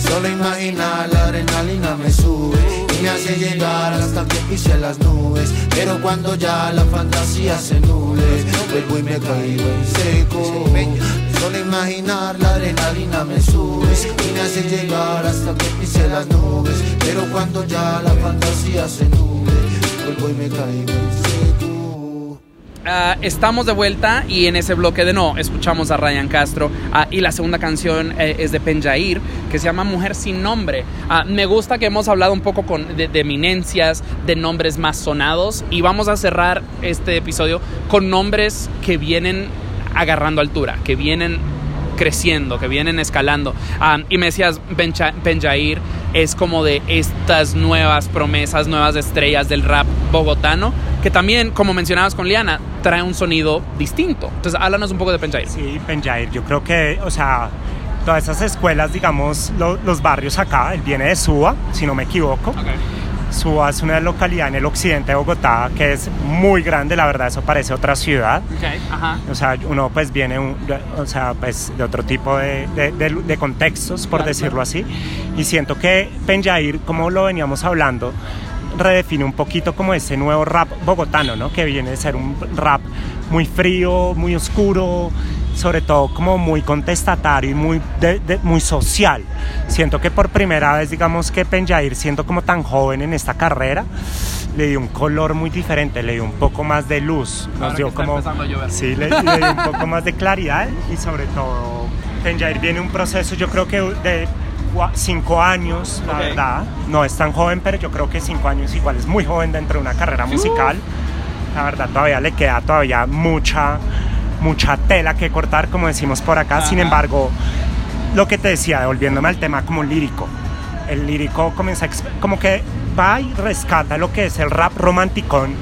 Solo imaginar la adrenalina me sube me hace llegar hasta que pise las nubes. Pero cuando ya la fantasía se nuble, vuelvo y me caigo en seco. Solo imaginar la adrenalina me sube y me hace llegar hasta que pise las nubes. Pero cuando ya la fantasía se nuble, vuelvo y me caigo en seco. Ah, estamos de vuelta y en ese bloque de no escuchamos a Ryan Castro ah, y la segunda canción eh, es de Penjair que se llama Mujer sin nombre. Ah, me gusta que hemos hablado un poco con, de, de eminencias, de nombres más sonados y vamos a cerrar este episodio con nombres que vienen agarrando altura, que vienen creciendo, que vienen escalando. Ah, y me decías, Bencha- Benjair es como de estas nuevas promesas, nuevas estrellas del rap bogotano, que también, como mencionabas con Liana, trae un sonido distinto. Entonces, háblanos un poco de Benjair. Sí, Penjair, yo creo que, o sea, todas esas escuelas, digamos, lo- los barrios acá, él viene de Suba, si no me equivoco. Suba es una localidad en el occidente de Bogotá que es muy grande, la verdad, eso parece otra ciudad. Ajá. O sea, uno pues viene un- de- o sea, pues, de otro tipo de, de- de- de contextos, por Claro, decirlo así. Y siento que Penjair, como lo veníamos hablando, redefine un poquito como ese nuevo rap bogotano, ¿no? Que viene de ser un rap muy frío, muy oscuro, sobre todo como muy contestatario y muy, de- de- muy social. Siento que por primera vez, digamos que Penjair, siendo como tan joven en esta carrera, le dio un color muy diferente, le dio un poco más de luz, nos dio como... Sí, le, le dio un poco más de claridad y sobre todo Penjair viene un proceso yo creo que de cinco años, la Ok. verdad. No es tan joven, pero yo creo que cinco años igual es muy joven dentro de una carrera musical. La verdad todavía le queda todavía mucha, mucha tela que cortar, como decimos por acá. Sin embargo, lo que te decía, devolviéndome al tema como lírico. El lírico comienza como que va y rescata lo que es el rap romanticón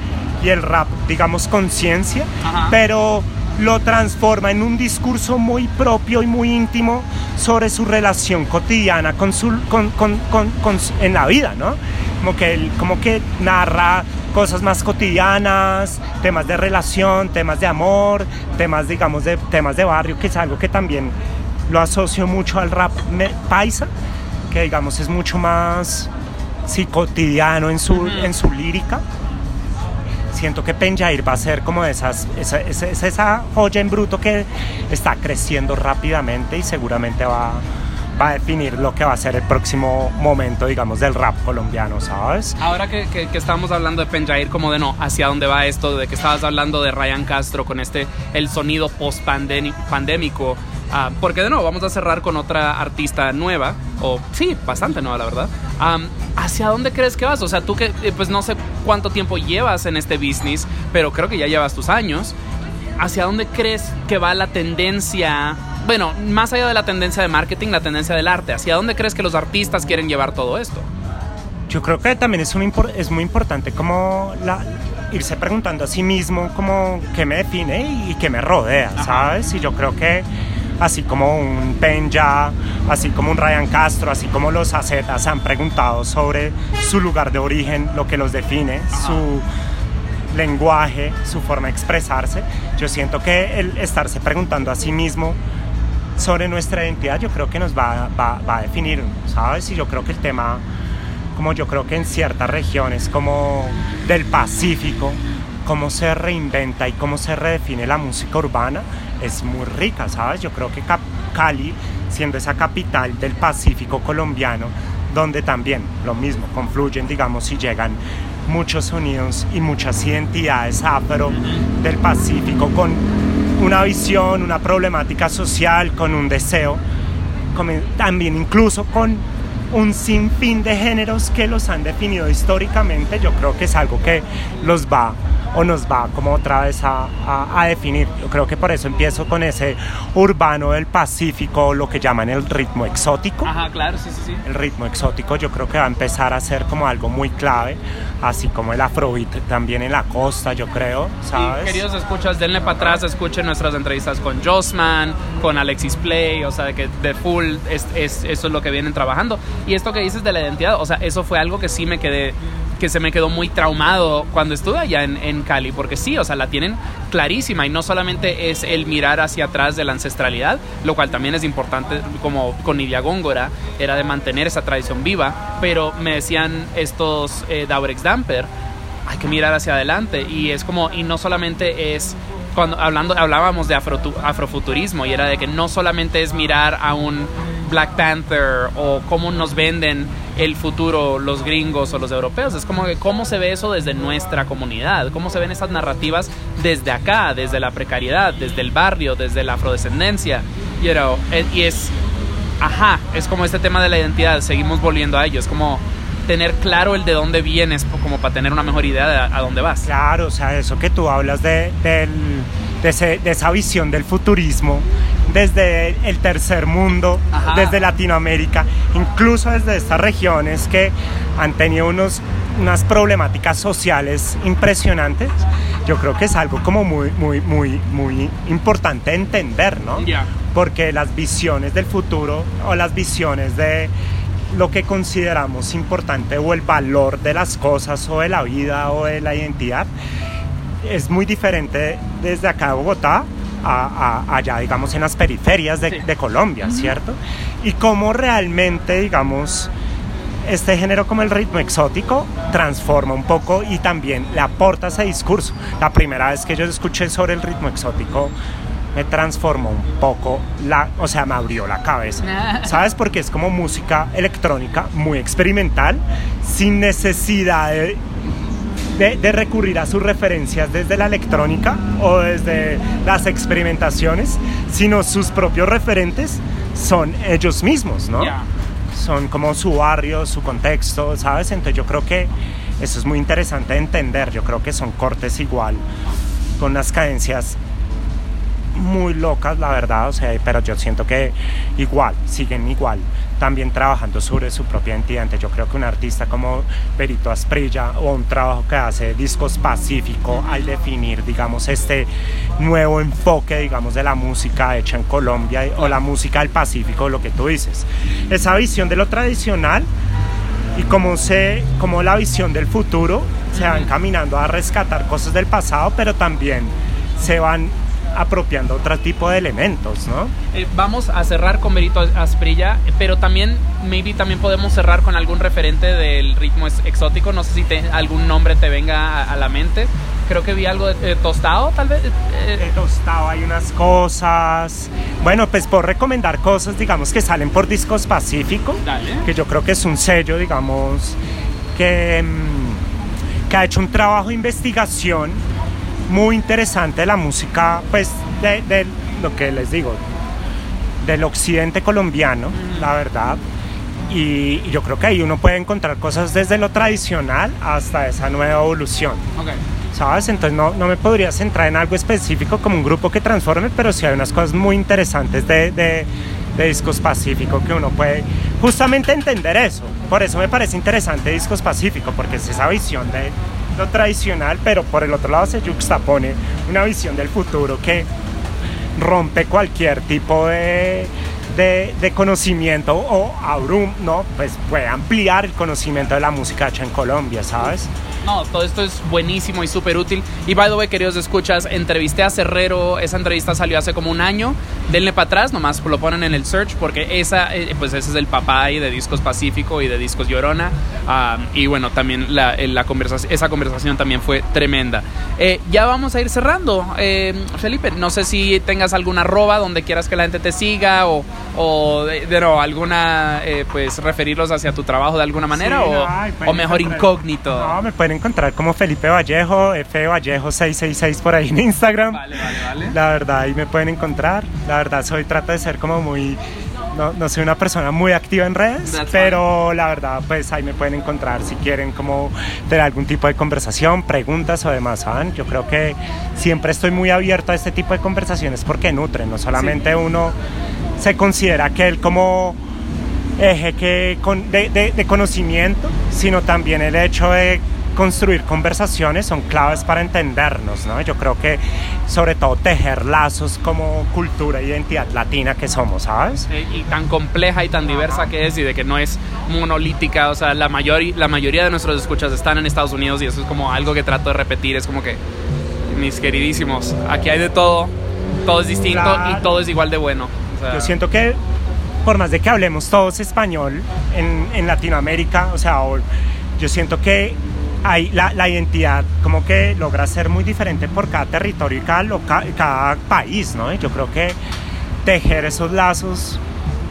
y el rap, digamos, conciencia, pero lo transforma en un discurso muy propio y muy íntimo sobre su relación cotidiana con su, con, con- con- en la vida, ¿no? Como que, él- como que narra cosas más cotidianas, temas de relación, temas de amor, temas, digamos, de temas de barrio, que es algo que también lo asocio mucho al rap paisa, que digamos es mucho más sí, cotidiano en su, en su lírica. Siento que Penjair va a ser como esas, esa, esa, esa- joya en bruto que está creciendo rápidamente y seguramente va, va a definir lo que va a ser el próximo momento, digamos, del rap colombiano, ¿sabes? Ahora que, que- estábamos hablando de Penjair, como de no, hacia dónde va esto, de que estabas hablando de Ryan Castro con este, el sonido post-pandémico, ah, porque de nuevo vamos a cerrar con otra artista nueva, o sí, bastante nueva, la verdad. ¿Hacia dónde crees que vas? O sea, tú que, eh, pues no sé cuánto tiempo llevas en este business, pero creo que ya llevas tus años. ¿Hacia dónde crees que va la tendencia? Bueno, más allá de la tendencia de marketing, la tendencia del arte. ¿Hacia dónde crees que los artistas quieren llevar todo esto? Yo creo que también es, un impor- es muy importante como la, irse preguntando a sí mismo como qué me define y qué me rodea, ¿sabes? Y yo creo que así como un Penja, así como un Ryan Castro, así como los Acetas han preguntado sobre su lugar de origen, lo que los define, su lenguaje, su forma de expresarse, yo siento que el estarse preguntando a sí mismo sobre nuestra identidad, yo creo que nos va, va, va a definir, ¿sabes? Y yo creo que el tema como yo creo que en ciertas regiones como del Pacífico, cómo se reinventa y cómo se redefine la música urbana es muy rica, ¿sabes? Yo creo que Cali, siendo esa capital del Pacífico colombiano, donde también lo mismo, confluyen, digamos, y llegan muchos sonidos y muchas identidades afro del Pacífico con una visión, una problemática social, con un deseo, también incluso con un sinfín de géneros que los han definido históricamente, yo creo que es algo que los va o nos va como otra vez a, a- a definir. Yo creo que por eso empiezo con ese urbano del Pacífico, lo que llaman el ritmo exótico. Ajá, claro, sí, sí, sí. El ritmo exótico yo creo que va a empezar a ser como algo muy clave, así como el afrobeat también en la costa, yo creo, ¿sabes? Y queridos escuchas, denle para atrás, escuchen nuestras entrevistas con Jossman, con Alexis Play, o sea, de que de full es, es- eso es lo que vienen trabajando. Y esto que dices de la identidad, o sea, eso fue algo que sí me quedé, que se me quedó muy traumado cuando estuve allá en, en Cali, porque sí, o sea, la tienen clarísima y no solamente es el mirar hacia atrás de la ancestralidad, lo cual también es importante, como con Nidia Góngora, era de mantener esa tradición viva, pero me decían estos eh, Daurex Damper, hay que mirar hacia adelante y es como y no solamente es cuando hablando hablábamos de afrotu- afrofuturismo y era de que no solamente es mirar a un Black Panther o cómo nos venden el futuro los gringos o los europeos. Es como que cómo se ve eso desde nuestra comunidad, cómo se ven esas narrativas desde acá, desde la precariedad, desde el barrio, desde la afrodescendencia. You know, y es, ajá, es como este tema de la identidad, seguimos volviendo a ello, es como tener claro el de dónde vienes, como para tener una mejor idea de a, dónde vas. Claro, o sea, eso que tú hablas de, de, de esa visión del futurismo desde el tercer mundo, Ajá. desde Latinoamérica, incluso desde estas regiones que han tenido unos, unas problemáticas sociales impresionantes, yo creo que es algo como muy, muy, muy, muy importante entender, ¿no? Porque las visiones del futuro o las visiones de lo que consideramos importante o el valor de las cosas o de la vida o de la identidad es muy diferente desde acá de Bogotá a, a- allá, digamos, en las periferias de, Sí. de Colombia, ¿cierto? Y cómo realmente, digamos, este género como el ritmo exótico transforma un poco y también le aporta ese discurso. La primera vez que yo escuché sobre el ritmo exótico me transformó un poco, la, o sea, me abrió la cabeza. ¿Sabes? Porque es como música electrónica muy experimental, sin necesidad de, de- de recurrir a sus referencias desde la electrónica o desde las experimentaciones, sino sus propios referentes son ellos mismos, ¿no? Son como su barrio, su contexto, ¿sabes? Entonces yo creo que eso es muy interesante de entender. Yo creo que son cortes igual, con unas cadencias muy locas, la verdad, o sea, pero yo siento que igual, siguen igual, también trabajando sobre su propia identidad. Entonces, Yo creo que un artista como Berito Asprilla o un trabajo que hace Discos Pacífico al definir, digamos, este nuevo enfoque, digamos, de la música hecha en Colombia o la música del Pacífico, lo que tú dices. Esa visión de lo tradicional y como, se, como la visión del futuro se van caminando a rescatar cosas del pasado, pero también se van apropiando otro tipo de elementos, ¿no? Eh, vamos a cerrar con Berito Asprilla, pero también, maybe también podemos cerrar con algún referente del ritmo ex- exótico. No sé si te- algún nombre te venga a, a la mente. Creo que vi algo de eh, tostado, tal vez. eh, De tostado hay unas cosas. Bueno, pues por recomendar cosas, digamos, que salen por Discos Pacífico, Dale. que yo creo que es un sello, digamos, que, mm, que ha hecho un trabajo de investigación muy interesante la música, pues, de, de lo que les digo, del occidente colombiano, la verdad. Y, y yo creo que ahí uno puede encontrar cosas desde lo tradicional hasta esa nueva evolución. ok. ¿sabes? Entonces no, no me podría centrar en algo específico como un grupo que transforme, pero sí hay unas cosas muy interesantes de, de, de Discos Pacífico que uno puede justamente entender eso. Por eso me parece interesante Discos Pacífico, porque es esa visión de lo tradicional, pero por el otro lado se juxtapone una visión del futuro que rompe cualquier tipo de, de, conocimiento o abrum, ¿no? Pues puede ampliar el conocimiento de la música hecha en Colombia, ¿sabes? No, todo esto es buenísimo y súper útil. Y by the way, queridos escuchas, entrevisté a Cerrero, esa entrevista salió hace como un año. Denle para atrás, nomás lo ponen en el search, porque esa, eh, pues ese es el papá ahí de Discos Pacífico y de Discos Llorona. Y bueno, también la, eh, la conversación, esa conversación también fue tremenda. Eh, ya vamos a ir cerrando. Eh, Felipe, no sé si tengas alguna arroba donde quieras que la gente te siga o, o de, de- no, alguna, pues referirlos hacia tu trabajo de alguna manera Sí, o, no, o pueden mejor incógnito. No, me pueden encontrar como Felipe Vallejo, F Vallejo 666 por ahí en Instagram. Vale, vale, vale. La verdad, ahí me pueden encontrar. La verdad, soy, trato de ser como muy. No, no soy una persona muy activa en redes, That's pero la verdad, pues ahí me pueden encontrar si quieren como tener algún tipo de conversación, preguntas o demás, ¿saben? Yo creo que siempre estoy muy abierto a este tipo de conversaciones porque nutren, no solamente uno se considera que él como eje que con- de, de- de conocimiento, sino también el hecho de construir conversaciones son claves para entendernos, ¿no? Yo creo que sobre todo tejer lazos como cultura e identidad latina que somos, ¿sabes? Y tan compleja y tan diversa que es y de que no es monolítica, o sea, la, mayor, la mayoría de nuestros escuchas están en Estados Unidos y eso es como algo que trato de repetir, es como que, mis queridísimos, aquí hay de todo, todo es distinto Claro. y todo es igual de bueno. o sea, Yo siento que por más de que hablemos todos español en, en Latinoamérica, o sea, yo siento que hay la, la identidad como que logra ser muy diferente por cada territorio y cada, cada país, ¿no? Y yo creo que tejer esos lazos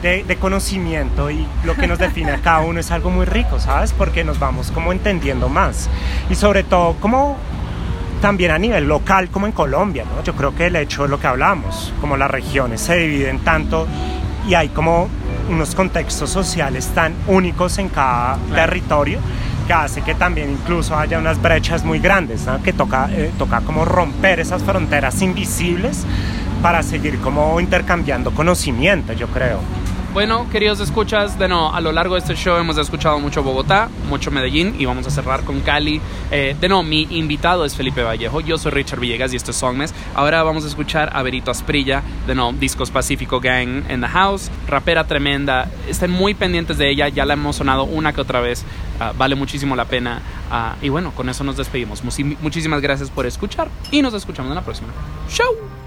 de, de conocimiento y lo que nos define a cada uno es algo muy rico, ¿sabes? Porque nos vamos como entendiendo más. Y sobre todo como también a nivel local como en Colombia, ¿no? Yo creo que el hecho de lo que hablamos, como las regiones se dividen tanto y hay como unos contextos sociales tan únicos en cada territorio que hace que también incluso haya unas brechas muy grandes, que toca, eh, toca como romper esas fronteras invisibles para seguir como intercambiando conocimiento, yo creo. Bueno, queridos escuchas, de no, a lo largo de este show hemos escuchado mucho Bogotá, mucho Medellín y vamos a cerrar con Cali. Eh, de no, mi invitado es Felipe Vallejo, yo soy Richard Villegas y esto es Songmes. Ahora vamos a escuchar a Berito Asprilla, de no, Discos Pacífico Gang in the House, rapera tremenda. Estén muy pendientes de ella, ya la hemos sonado una que otra vez, ah, vale muchísimo la pena. Ah, y bueno, con eso nos despedimos. Muchísimas gracias por escuchar y nos escuchamos en la próxima. ¡Show!